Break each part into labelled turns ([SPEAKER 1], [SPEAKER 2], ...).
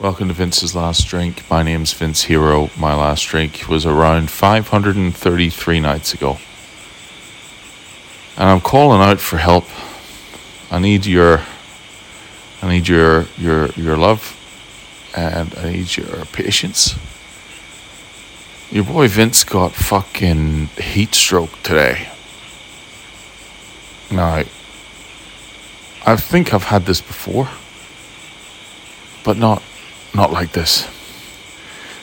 [SPEAKER 1] Welcome to Vince's Last Drink. My name's Vince Hero. My last drink was around 533 nights ago. And I'm calling out for help. I need your I need your your your love and I need your patience. Your boy Vince got fucking heat stroke today. Now, I think I've had this before, but not not like this.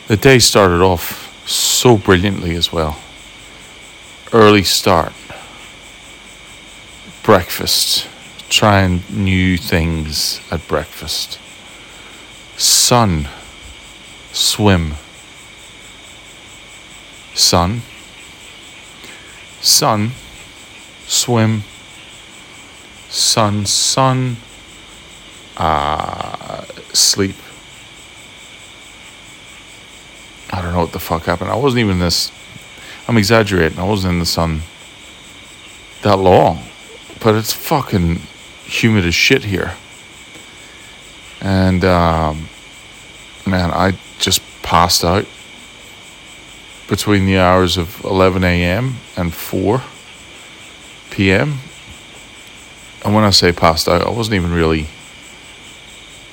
[SPEAKER 1] The day started off so brilliantly as well. Early start, breakfast, trying new things at breakfast, sun, swim, sun, sun, swim, sun, sun, uh, sleep. I don't know what the fuck happened. I wasn't even this. I'm exaggerating. I wasn't in the sun that long, but it's fucking humid as shit here. And um, man, I just passed out between the hours of 11 a.m. and 4 p.m. And when I say passed out, I wasn't even really,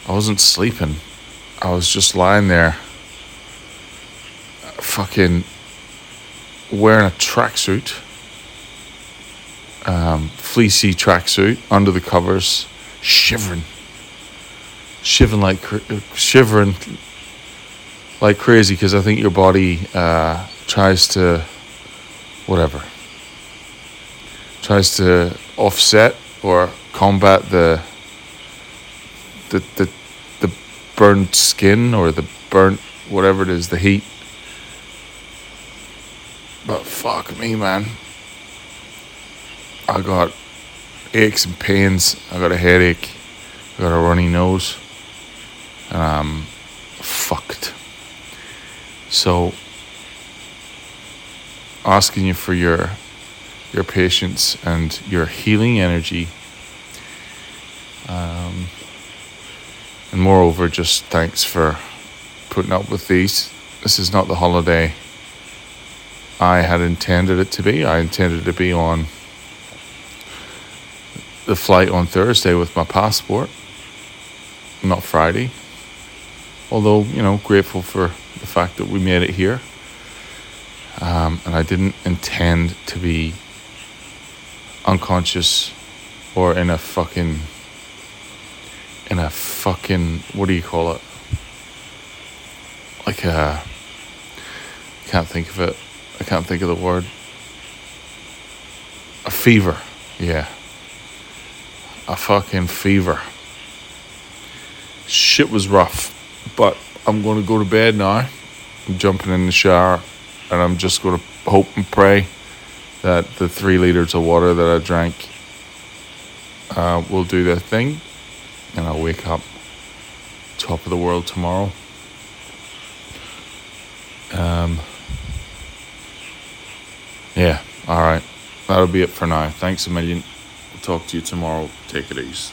[SPEAKER 1] I wasn't sleeping. I was just lying there, fucking wearing a tracksuit, um, fleecy tracksuit under the covers, shivering, shivering like shivering like crazy because I think your body uh, tries to, whatever, tries to offset or combat the the the the burnt skin or the burnt whatever it is, the heat. But fuck me, man. I got aches and pains. I got a headache. I got a runny nose. And I'm fucked. So asking you for your your patience and your healing energy. Um, and moreover, just thanks for putting up with these. This is not the holiday I had intended it to be. I intended to be on the flight on Thursday with my passport, not Friday. Although, you know, grateful for the fact that we made it here. Um, and I didn't intend to be unconscious or in a fucking in a fucking what do you call it like a can't think of it i can't think of the word. A fever. Yeah. A fucking fever. Shit was rough but i'm going to go to bed now. I'm jumping in the shower and i'm just going to hope and pray that the three liters of water that I drank uh, will do their thing, and I'll wake up top of the world tomorrow. Um, yeah, all right. That'll be it for now. Thanks a million. We'll talk to you tomorrow. Take it easy.